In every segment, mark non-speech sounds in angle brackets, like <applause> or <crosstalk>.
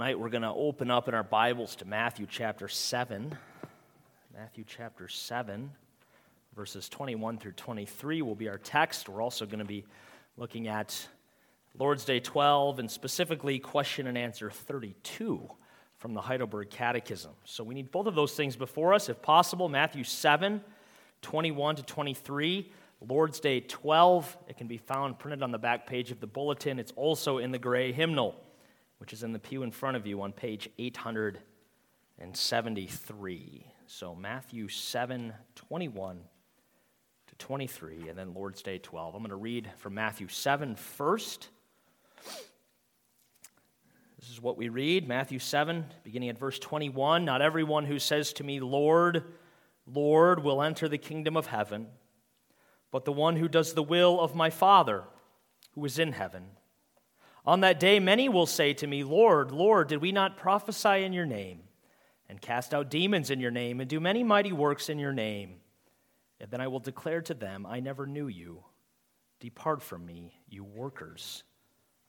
Tonight we're going to open up in our Bibles to Matthew chapter 7. Matthew chapter 7, verses 21 through 23 will be our text. We're also going to be looking at Lord's Day 12 and specifically question and answer 32 from the Heidelberg Catechism. So we need both of those things before us, if possible. Matthew 7, 21 to 23. Lord's Day 12. It can be found printed on the back page of the bulletin. It's also in the gray hymnal which is in the pew in front of you on page 873. So Matthew 7 21 to 23, and then Lord's Day 12. I'm going to read from Matthew 7 first. This is what we read Matthew 7, beginning at verse 21. Not everyone who says to me, Lord, Lord, will enter the kingdom of heaven, but the one who does the will of my Father who is in heaven. On that day, many will say to me, Lord, Lord, did we not prophesy in your name, and cast out demons in your name, and do many mighty works in your name? And then I will declare to them, I never knew you. Depart from me, you workers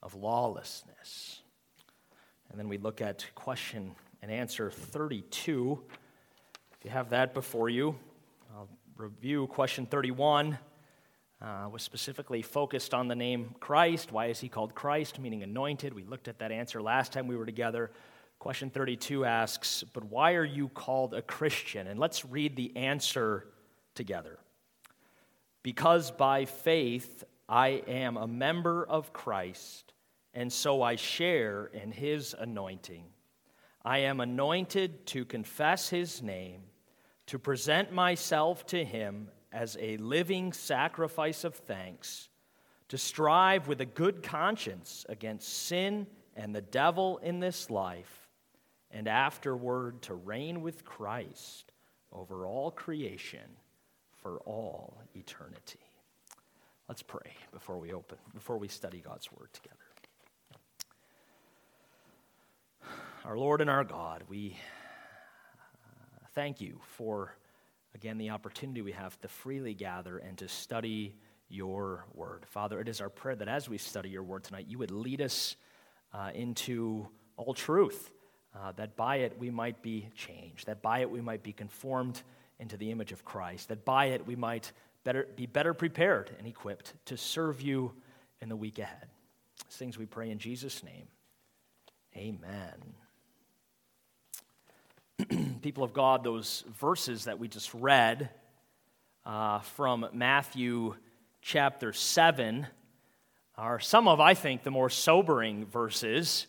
of lawlessness. And then we look at question and answer 32. If you have that before you, I'll review question 31 uh, was specifically focused on the name Christ. Why is he called Christ, meaning anointed? We looked at that answer last time we were together. Question 32 asks, But why are you called a Christian? And let's read the answer together. Because by faith I am a member of Christ, and so I share in his anointing. I am anointed to confess his name, to present myself to him as a living sacrifice of thanks, to strive with a good conscience against sin and the devil in this life, and afterward to reign with Christ over all creation for all eternity. Let's pray before we open, before we study God's word together. Our Lord and our God, we uh, thank you for again, the opportunity we have to freely gather and to study your word. Father, it is our prayer that as we study your word tonight, you would lead us uh, into all truth, uh, that by it we might be changed, that by it we might be conformed into the image of Christ, that by it we might better, be better prepared and equipped to serve you in the week ahead. These things we pray in Jesus' name. Amen. People of God, those verses that we just read uh, from Matthew chapter 7 are some of, I think, the more sobering verses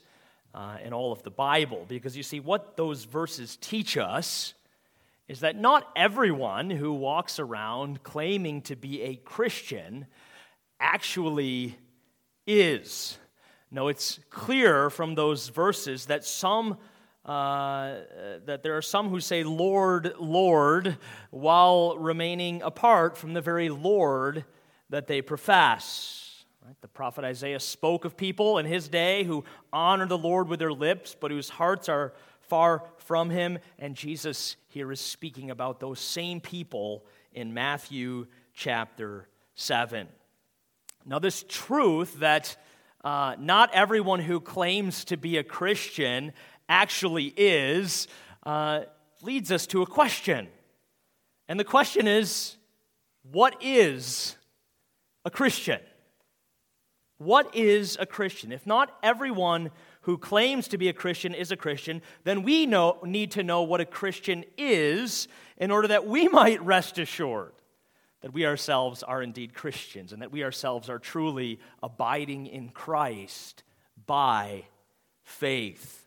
uh, in all of the Bible. Because you see, what those verses teach us is that not everyone who walks around claiming to be a Christian actually is. No, it's clear from those verses that some uh, that there are some who say, Lord, Lord, while remaining apart from the very Lord that they profess. Right? The prophet Isaiah spoke of people in his day who honor the Lord with their lips, but whose hearts are far from him. And Jesus here is speaking about those same people in Matthew chapter 7. Now, this truth that uh, not everyone who claims to be a Christian actually is uh, leads us to a question. And the question is what is a Christian? What is a Christian? If not everyone who claims to be a Christian is a Christian, then we know, need to know what a Christian is in order that we <laughs> might rest assured that we ourselves are indeed Christians and that we ourselves are truly abiding in Christ by faith.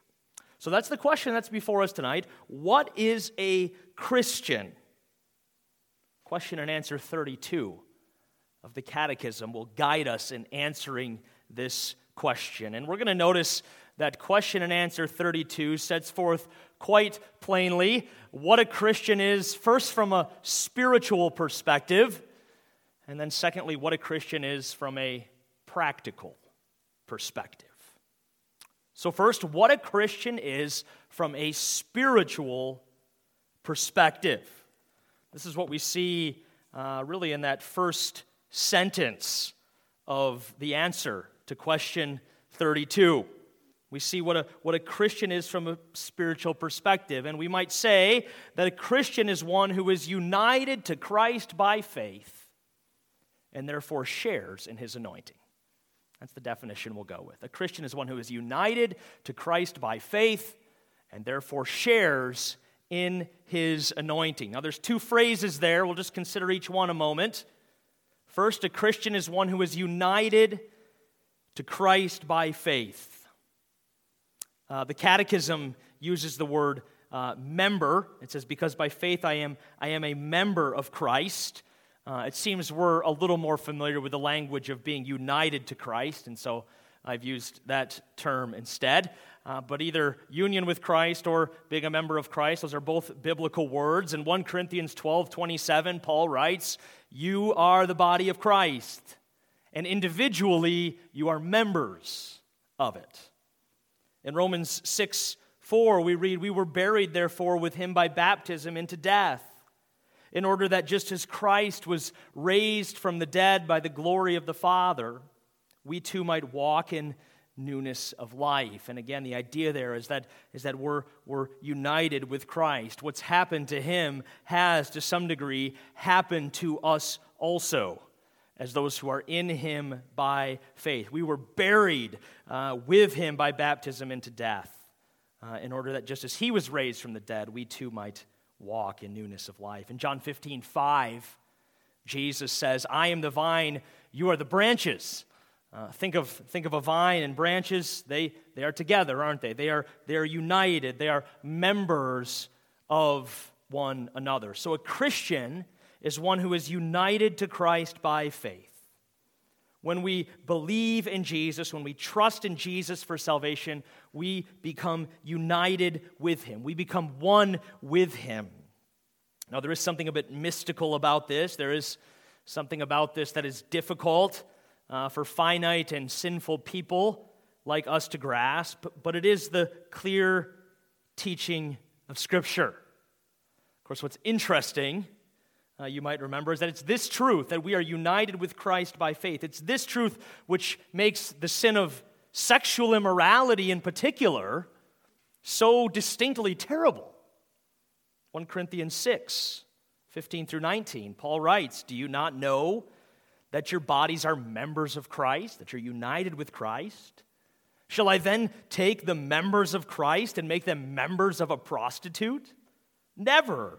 So that's the question that's before us tonight. What is a Christian? Question and answer 32 of the Catechism will guide us in answering this question. And we're going to notice that question and answer 32 sets forth quite plainly what a Christian is, first from a spiritual perspective, and then secondly, what a Christian is from a practical perspective. So, first, what a Christian is from a spiritual perspective. This is what we see uh, really in that first sentence of the answer to question 32. We see what a, what a Christian is from a spiritual perspective. And we might say that a Christian is one who is united to Christ by faith and therefore shares in his anointing. That's the definition we'll go with. A Christian is one who is united to Christ by faith and therefore shares in his anointing. Now, there's two phrases there. We'll just consider each one a moment. First, a Christian is one who is united to Christ by faith. Uh, the Catechism uses the word uh, member. It says, Because by faith I am, I am a member of Christ. Uh, it seems we're a little more familiar with the language of being united to Christ, and so I've used that term instead. Uh, but either union with Christ or being a member of Christ, those are both biblical words. In 1 Corinthians 12 27, Paul writes, You are the body of Christ, and individually you are members of it. In Romans 6 4, we read, We were buried, therefore, with him by baptism into death in order that just as Christ was raised from the dead by the glory of the Father, we too might walk in newness of life. And again, the idea there is that, is that we're, we're united with Christ. What's happened to him has, to some degree, happened to us also, as those who are in him by faith. We were buried uh, with him by baptism into death, uh, in order that just as he was raised from the dead, we too might walk in newness of life. In John 15, 5, Jesus says, I am the vine, you are the branches. Uh, think, of, think of a vine and branches, they, they are together, aren't they? They are, they are united, they are members of one another. So a Christian is one who is united to Christ by faith. When we believe in Jesus, when we trust in Jesus for salvation, we become united with him. We become one with him. Now, there is something a bit mystical about this. There is something about this that is difficult uh, for finite and sinful people like us to grasp, but it is the clear teaching of Scripture. Of course, what's interesting uh, you might remember, is that it's this truth that we are united with Christ by faith. It's this truth which makes the sin of sexual immorality in particular so distinctly terrible. 1 Corinthians 6, 15 through 19, Paul writes, Do you not know that your bodies are members of Christ, that you're united with Christ? Shall I then take the members of Christ and make them members of a prostitute? Never.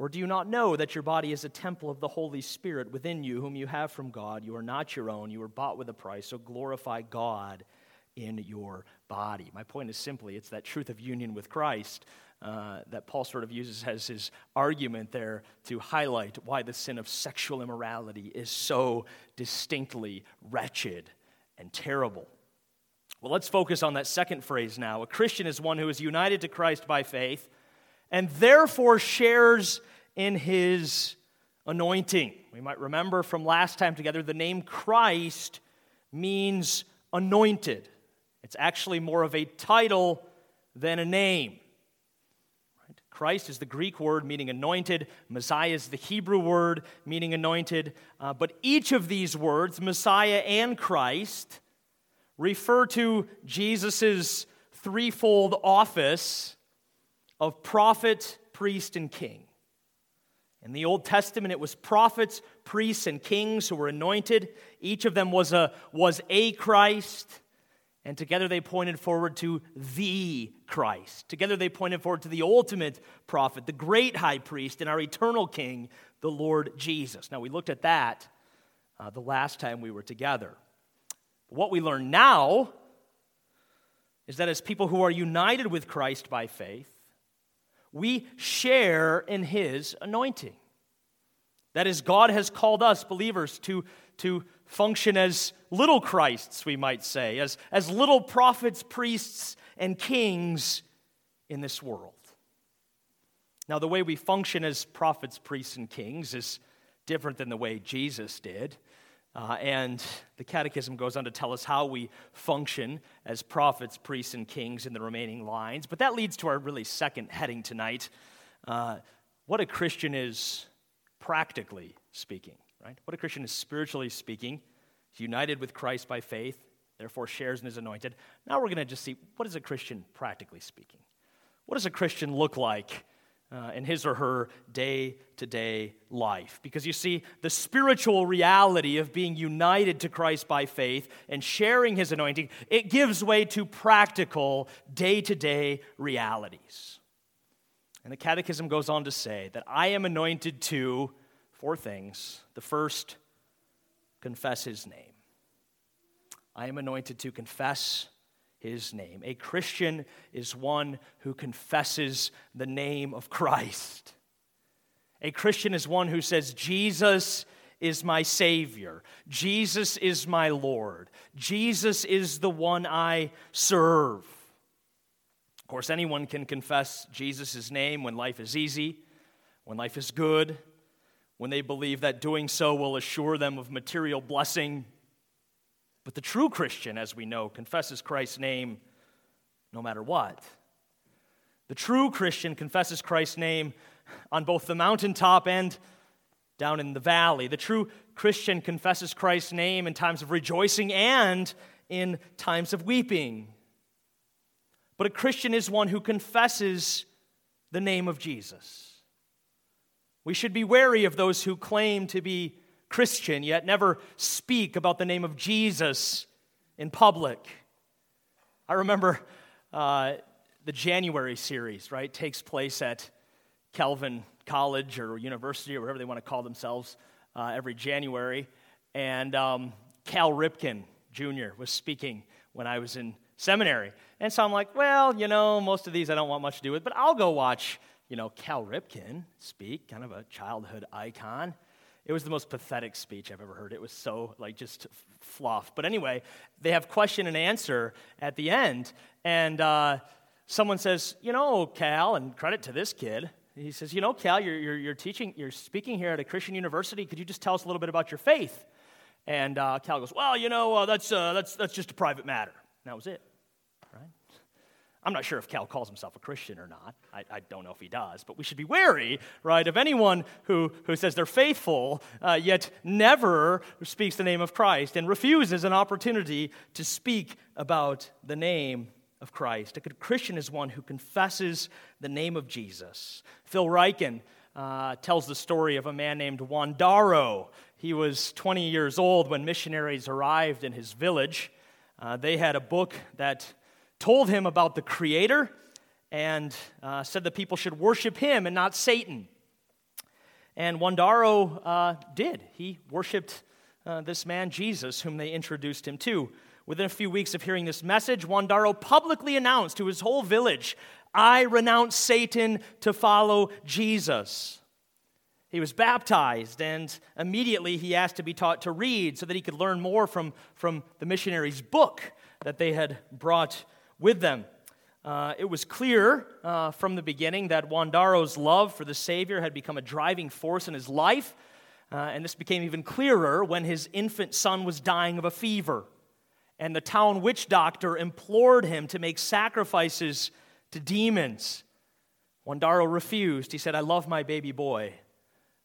Or do you not know that your body is a temple of the Holy Spirit within you, whom you have from God? You are not your own, you were bought with a price, so glorify God in your body. My point is simply it's that truth of union with Christ uh, that Paul sort of uses as his argument there to highlight why the sin of sexual immorality is so distinctly wretched and terrible. Well, let's focus on that second phrase now. A Christian is one who is united to Christ by faith and therefore shares in his anointing. We might remember from last time together the name Christ means anointed. It's actually more of a title than a name. Christ is the Greek word meaning anointed, Messiah is the Hebrew word meaning anointed. Uh, but each of these words, Messiah and Christ, refer to Jesus' threefold office of prophet, priest, and king. In the Old Testament, it was prophets, priests, and kings who were anointed. Each of them was a, was a Christ, and together they pointed forward to the Christ. Together they pointed forward to the ultimate prophet, the great high priest, and our eternal king, the Lord Jesus. Now, we looked at that uh, the last time we were together. What we learn now is that as people who are united with Christ by faith, we share in his anointing. That is, God has called us, believers, to, to function as little Christs, we might say, as, as little prophets, priests, and kings in this world. Now, the way we function as prophets, priests, and kings is different than the way Jesus did. Uh, and the Catechism goes on to tell us how we function as prophets, priests, and kings in the remaining lines. But that leads to our really second heading tonight uh, what a Christian is practically speaking, right? What a Christian is spiritually speaking. United with Christ by faith, therefore shares in his anointed. Now we're going to just see what is a Christian practically speaking? What does a Christian look like uh, in his or her day to day life. Because you see, the spiritual reality of being united to Christ by faith and sharing his anointing, it gives way to practical day to day realities. And the Catechism goes on to say that I am anointed to four things. The first, confess his name. I am anointed to confess his name. A Christian is one who confesses the name of Christ. A Christian is one who says, Jesus is my Savior. Jesus is my Lord. Jesus is the one I serve. Of course, anyone can confess Jesus' name when life is easy, when life is good, when they believe that doing so will assure them of material blessing but the true Christian, as we know, confesses Christ's name no matter what. The true Christian confesses Christ's name on both the mountaintop and down in the valley. The true Christian confesses Christ's name in times of rejoicing and in times of weeping. But a Christian is one who confesses the name of Jesus. We should be wary of those who claim to be Christian, yet never speak about the name of Jesus in public. I remember uh, the January series, right, takes place at Calvin College or University or whatever they want to call themselves uh, every January. And um, Cal Ripken Jr. was speaking when I was in seminary. And so I'm like, well, you know, most of these I don't want much to do with, but I'll go watch, you know, Cal Ripken speak, kind of a childhood icon. It was the most pathetic speech I've ever heard. It was so, like, just fluff. But anyway, they have question and answer at the end. And uh, someone says, You know, Cal, and credit to this kid, he says, You know, Cal, you're, you're, you're teaching, you're speaking here at a Christian university. Could you just tell us a little bit about your faith? And uh, Cal goes, Well, you know, uh, that's, uh, that's, that's just a private matter. And that was it. I'm not sure if Cal calls himself a Christian or not. I, I, don't know if he does, but we should be wary, right, of anyone who, who says they're faithful, uh, yet never speaks the name of Christ and refuses an opportunity to speak about the name of Christ. A Christian is one who confesses the name of Jesus. Phil Ryken uh, tells the story of a man named Wandaro. He was 20 years old when missionaries arrived in his village. Uh, they had a book that told him about the Creator and uh, said that people should worship him and not Satan. And Wandaro uh, did. He worshiped uh, this man, Jesus, whom they introduced him to. Within a few weeks of hearing this message, Wandaro publicly announced to his whole village, I renounce Satan to follow Jesus. He was baptized, and immediately he asked to be taught to read so that he could learn more from, from the missionary's book that they had brought with them. Uh, it was clear uh, from the beginning that Wandaro's love for the Savior had become a driving force in his life, uh, and this became even clearer when his infant son was dying of a fever. And the town witch doctor implored him to make sacrifices to demons. Wandaro refused. He said, I love my baby boy,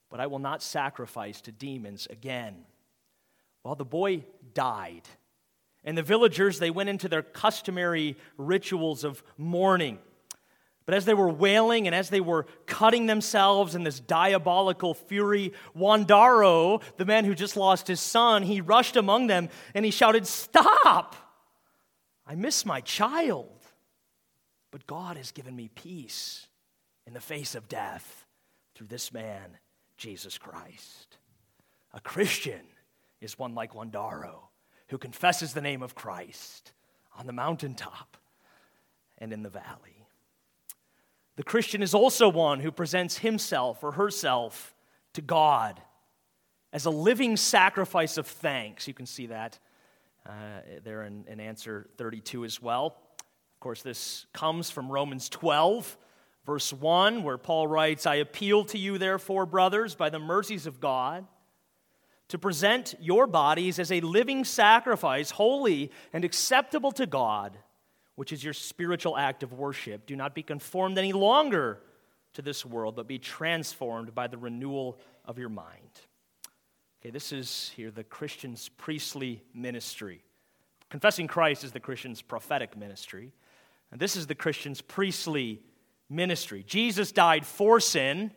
but I will not sacrifice to demons again. Well, the boy died. And the villagers, they went into their customary rituals of mourning. But as they were wailing and as they were cutting themselves in this diabolical fury, Wandaro, the man who just lost his son, he rushed among them and he shouted, Stop! I miss my child. But God has given me peace in the face of death through this man, Jesus Christ. A Christian is one like Wandaro who confesses the name of Christ on the mountaintop and in the valley. The Christian is also one who presents himself or herself to God as a living sacrifice of thanks. You can see that uh, there in, in answer 32 as well. Of course, this comes from Romans 12, Verse 1, where Paul writes, I appeal to you, therefore, brothers, by the mercies of God, to present your bodies as a living sacrifice, holy and acceptable to God, which is your spiritual act of worship. Do not be conformed any longer to this world, but be transformed by the renewal of your mind. Okay, this is here the Christian's priestly ministry. Confessing Christ is the Christian's prophetic ministry. And this is the Christian's priestly ministry. Jesus died for sin.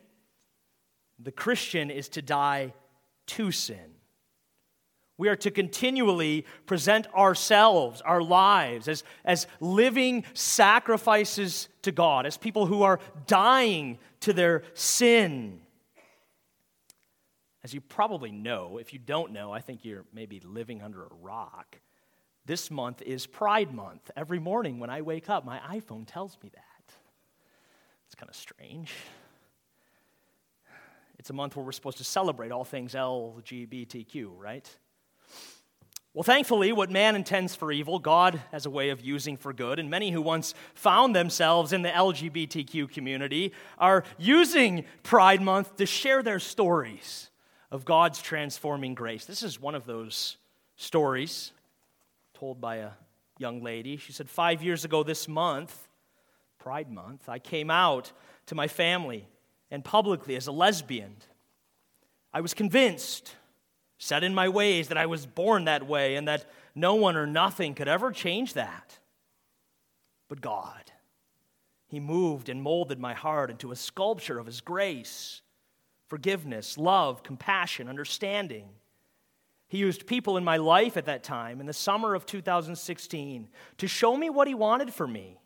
The Christian is to die to sin. We are to continually present ourselves, our lives, as, as living sacrifices to God, as people who are dying to their sin. As you probably know, if you don't know, I think you're maybe living under a rock. This month is Pride Month. Every morning when I wake up, my iPhone tells me that. It's kind of strange. It's a month where we're supposed to celebrate all things LGBTQ, right? Well, thankfully, what man intends for evil, God has a way of using for good, and many who once found themselves in the LGBTQ community are using Pride Month to share their stories of God's transforming grace. This is one of those stories told by a young lady. She said, Five years ago this month, Pride Month, I came out to my family and publicly as a lesbian. I was convinced, set in my ways, that I was born that way and that no one or nothing could ever change that. But God, He moved and molded my heart into a sculpture of His grace, forgiveness, love, compassion, understanding. He used people in my life at that time, in the summer of 2016, to show me what He wanted for me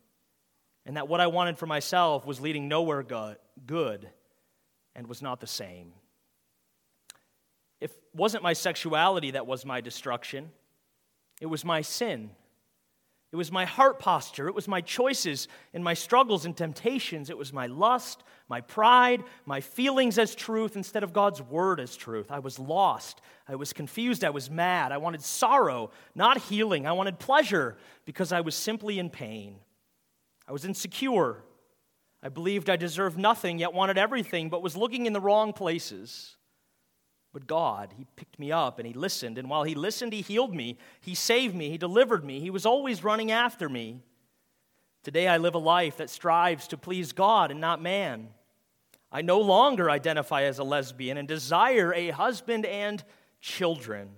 and that what I wanted for myself was leading nowhere good and was not the same. It wasn't my sexuality that was my destruction, it was my sin. It was my heart posture. It was my choices and my struggles and temptations. It was my lust, my pride, my feelings as truth instead of God's word as truth. I was lost. I was confused. I was mad. I wanted sorrow, not healing. I wanted pleasure because I was simply in pain. I was insecure. I believed I deserved nothing, yet wanted everything, but was looking in the wrong places. But God, He picked me up and He listened. And while He listened, He healed me. He saved me. He delivered me. He was always running after me. Today, I live a life that strives to please God and not man. I no longer identify as a lesbian and desire a husband and children.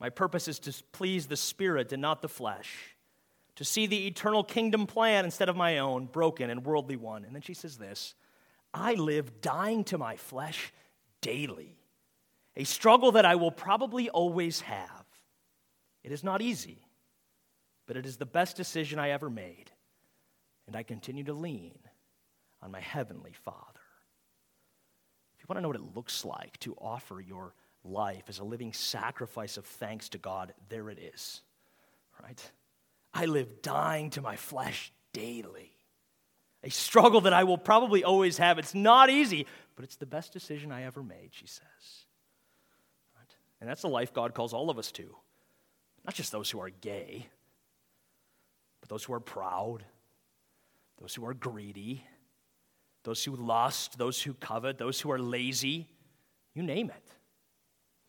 My purpose is to please the Spirit and not the flesh to see the eternal kingdom plan instead of my own, broken and worldly one. And then she says this I live dying to my flesh daily, a struggle that I will probably always have. It is not easy, but it is the best decision I ever made, and I continue to lean on my heavenly Father. If you want to know what it looks like to offer your life as a living sacrifice of thanks to God, there it is, right? I live dying to my flesh daily. A struggle that I will probably always have. It's not easy, but it's the best decision I ever made, she says. Right? And that's the life God calls all of us to. Not just those who are gay, but those who are proud, those who are greedy, those who lust, those who covet, those who are lazy. You name it.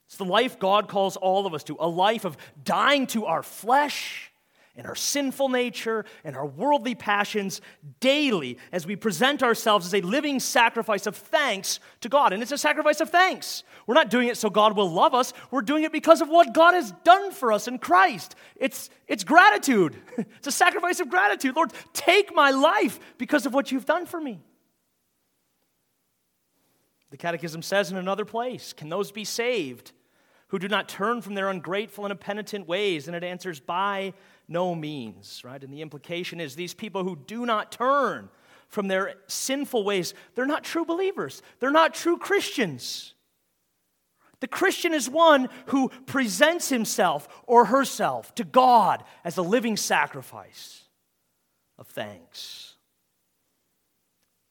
It's the life God calls all of us to a life of dying to our flesh and our sinful nature and our worldly passions daily as we present ourselves as a living sacrifice of thanks to God. And it's a sacrifice of thanks. We're not doing it so God will love us, we're doing it because of what God has done for us in Christ. It's, it's gratitude, <laughs> it's a sacrifice of gratitude. Lord, take my life because of what you've done for me. The Catechism says in another place, Can those be saved? Who do not turn from their ungrateful and impenitent ways? And it answers, By no means, right? And the implication is these people who do not turn from their sinful ways, they're not true believers. They're not true Christians. The Christian is one who presents himself or herself to God as a living sacrifice of thanks.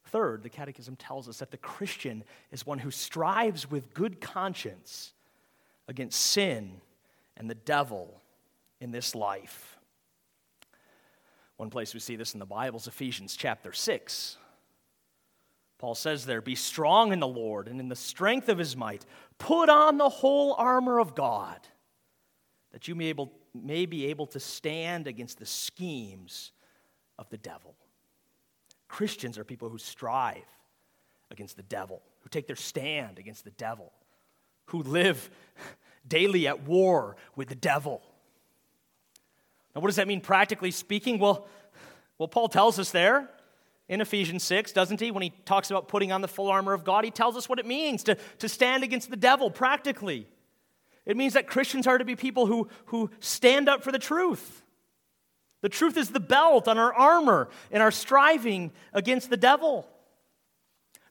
Third, the Catechism tells us that the Christian is one who strives with good conscience against sin and the devil in this life. One place we see this in the Bible is Ephesians chapter 6. Paul says there, Be strong in the Lord and in the strength of his might. Put on the whole armor of God, that you may, able, may be able to stand against the schemes of the devil. Christians are people who strive against the devil, who take their stand against the devil, who live daily at war with the devil. Now, what does that mean practically speaking? Well, well, Paul tells us there in Ephesians 6, doesn't he? When he talks about putting on the full armor of God, he tells us what it means to, to stand against the devil practically. It means that Christians are to be people who, who stand up for the truth. The truth is the belt on our armor in our striving against the devil.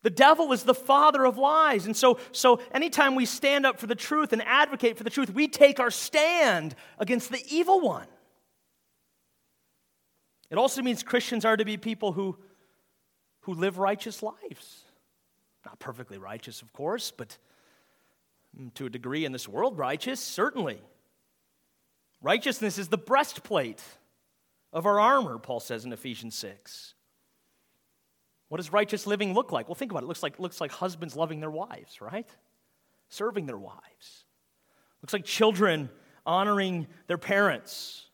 The devil is the father of lies. And so, so anytime we stand up for the truth and advocate for the truth, we take our stand against the evil one. It also means Christians are to be people who, who live righteous lives. Not perfectly righteous, of course, but mm, to a degree in this world, righteous, certainly. Righteousness is the breastplate of our armor, Paul says in Ephesians 6. What does righteous living look like? Well, think about it. It looks like, looks like husbands loving their wives, right? Serving their wives. Looks like children honoring their parents.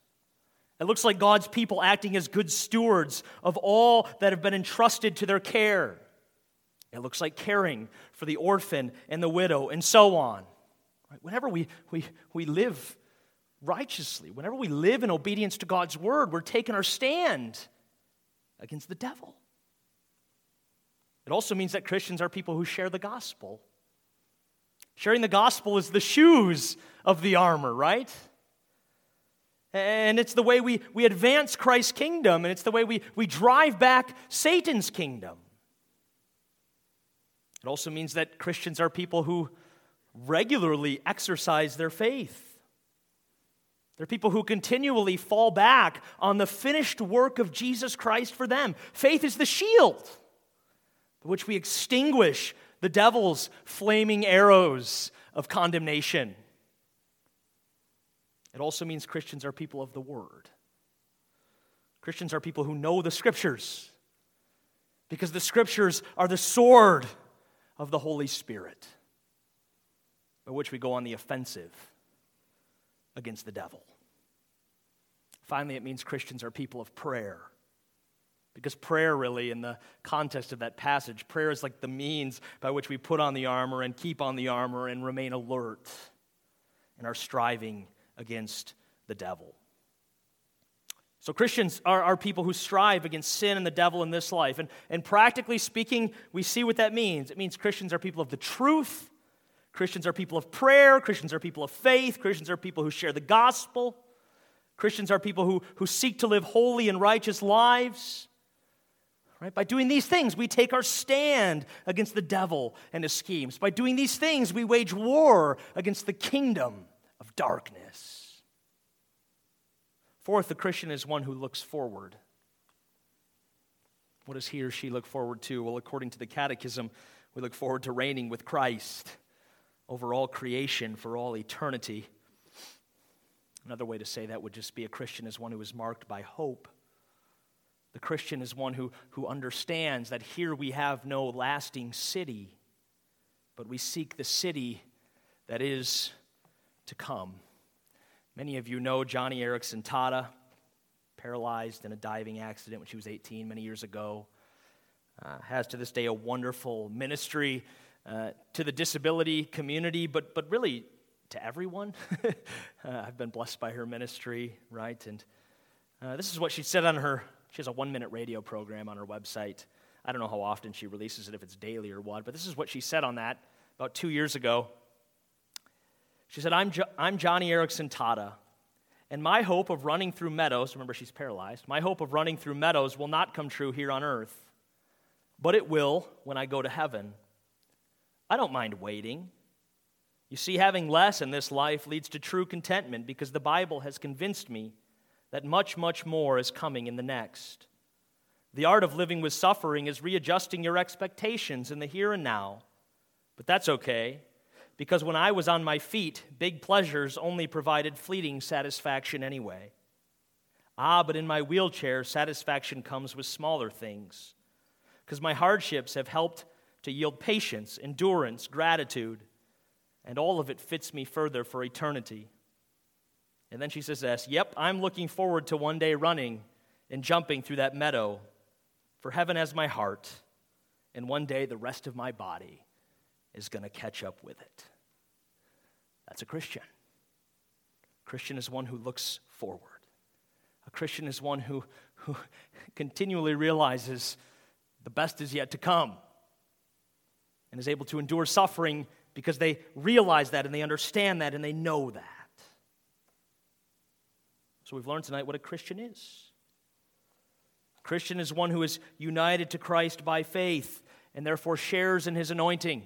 It looks like God's people acting as good stewards of all that have been entrusted to their care. It looks like caring for the orphan and the widow and so on. Right? Whenever we, we, we live righteously, whenever we live in obedience to God's word, we're taking our stand against the devil. It also means that Christians are people who share the gospel. Sharing the gospel is the shoes of the armor, right? And it's the way we, we advance Christ's kingdom, and it's the way we, we drive back Satan's kingdom. It also means that Christians are people who regularly exercise their faith. They're people who continually fall back on the finished work of Jesus Christ for them. Faith is the shield by which we extinguish the devil's flaming arrows of condemnation. It also means Christians are people of the Word. Christians are people who know the Scriptures because the Scriptures are the sword of the Holy Spirit by which we go on the offensive against the devil. Finally, it means Christians are people of prayer. Because prayer, really, in the context of that passage, prayer is like the means by which we put on the armor and keep on the armor and remain alert in our striving against the devil. So, Christians are, are people who strive against sin and the devil in this life. And, and practically speaking, we see what that means. It means Christians are people of the truth, Christians are people of prayer, Christians are people of faith, Christians are people who share the gospel, Christians are people who, who seek to live holy and righteous lives. Right? By doing these things, we take our stand against the devil and his schemes. By doing these things, we wage war against the kingdom of darkness. Fourth, the Christian is one who looks forward. What does he or she look forward to? Well, according to the Catechism, we look forward to reigning with Christ over all creation for all eternity. Another way to say that would just be a Christian is one who is marked by hope. The Christian is one who, who understands that here we have no lasting city, but we seek the city that is to come. Many of you know Joni Eareckson Tada, paralyzed in a diving accident when she was 18 many years ago. Uh, has to this day a wonderful ministry uh, to the disability community, but, but really to everyone. <laughs> uh, I've been blessed by her ministry, right? And uh, this is what she said on her, she has a one minute radio program on her website. I don't know how often she releases it, if it's daily or what, but this is what she said on that about two years ago. She said, I'm, jo- I'm Joni Eareckson Tada, and my hope of running through meadows, remember she's paralyzed, my hope of running through meadows will not come true here on earth, but it will when I go to heaven. I don't mind waiting. You see, having less in this life leads to true contentment because the Bible has convinced me that much, much more is coming in the next. The art of living with suffering is readjusting your expectations in the here and now, but that's okay because when I was on my feet, big pleasures only provided fleeting satisfaction anyway. Ah, but in my wheelchair, satisfaction comes with smaller things. because my hardships have helped to yield patience, endurance, gratitude, and all of it fits me further for eternity. And then she says this Yep, I'm looking forward to one day running and jumping through that meadow, for heaven has my heart, and one day the rest of my body is going to catch up with it. That's a Christian. Christian is one who looks forward. A Christian is one who, who <laughs> continually realizes the best is yet to come and is able to endure suffering because they realize that and they understand that and they know that. So we've learned tonight what a Christian is. A Christian is one who is united to Christ by faith and therefore shares in his anointing.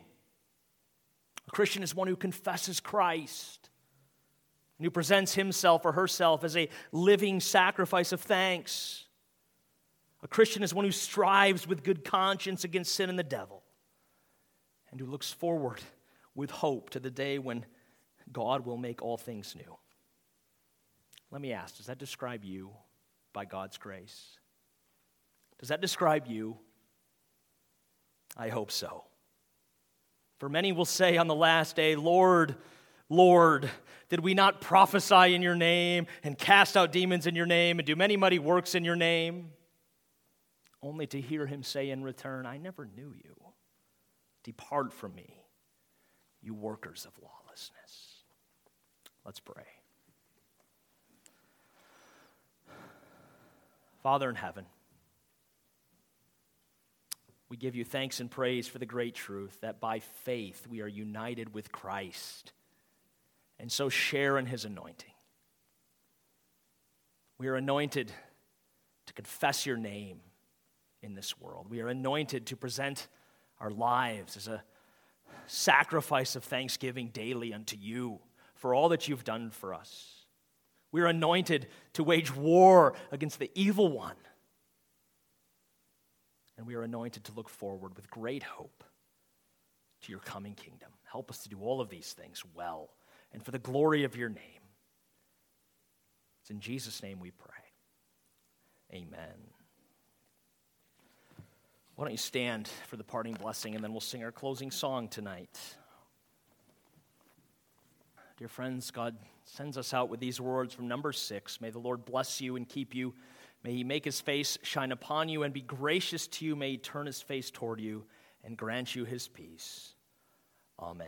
A Christian is one who confesses Christ and who presents himself or herself as a living sacrifice of thanks. A Christian is one who strives with good conscience against sin and the devil and who looks forward with hope to the day when God will make all things new. Let me ask does that describe you by God's grace? Does that describe you? I hope so. For many will say on the last day, Lord, Lord, did we not prophesy in your name and cast out demons in your name and do many mighty works in your name? Only to hear him say in return, I never knew you. Depart from me, you workers of lawlessness. Let's pray. Father in heaven, we give you thanks and praise for the great truth that by faith we are united with Christ and so share in his anointing. We are anointed to confess your name in this world. We are anointed to present our lives as a sacrifice of thanksgiving daily unto you for all that you've done for us. We are anointed to wage war against the evil one and we are anointed to look forward with great hope to your coming kingdom. Help us to do all of these things well and for the glory of your name. It's in Jesus' name we pray. Amen. Why don't you stand for the parting blessing and then we'll sing our closing song tonight. Dear friends, God sends us out with these words from number six. May the Lord bless you and keep you. May he make his face shine upon you and be gracious to you. May he turn his face toward you and grant you his peace. Amen.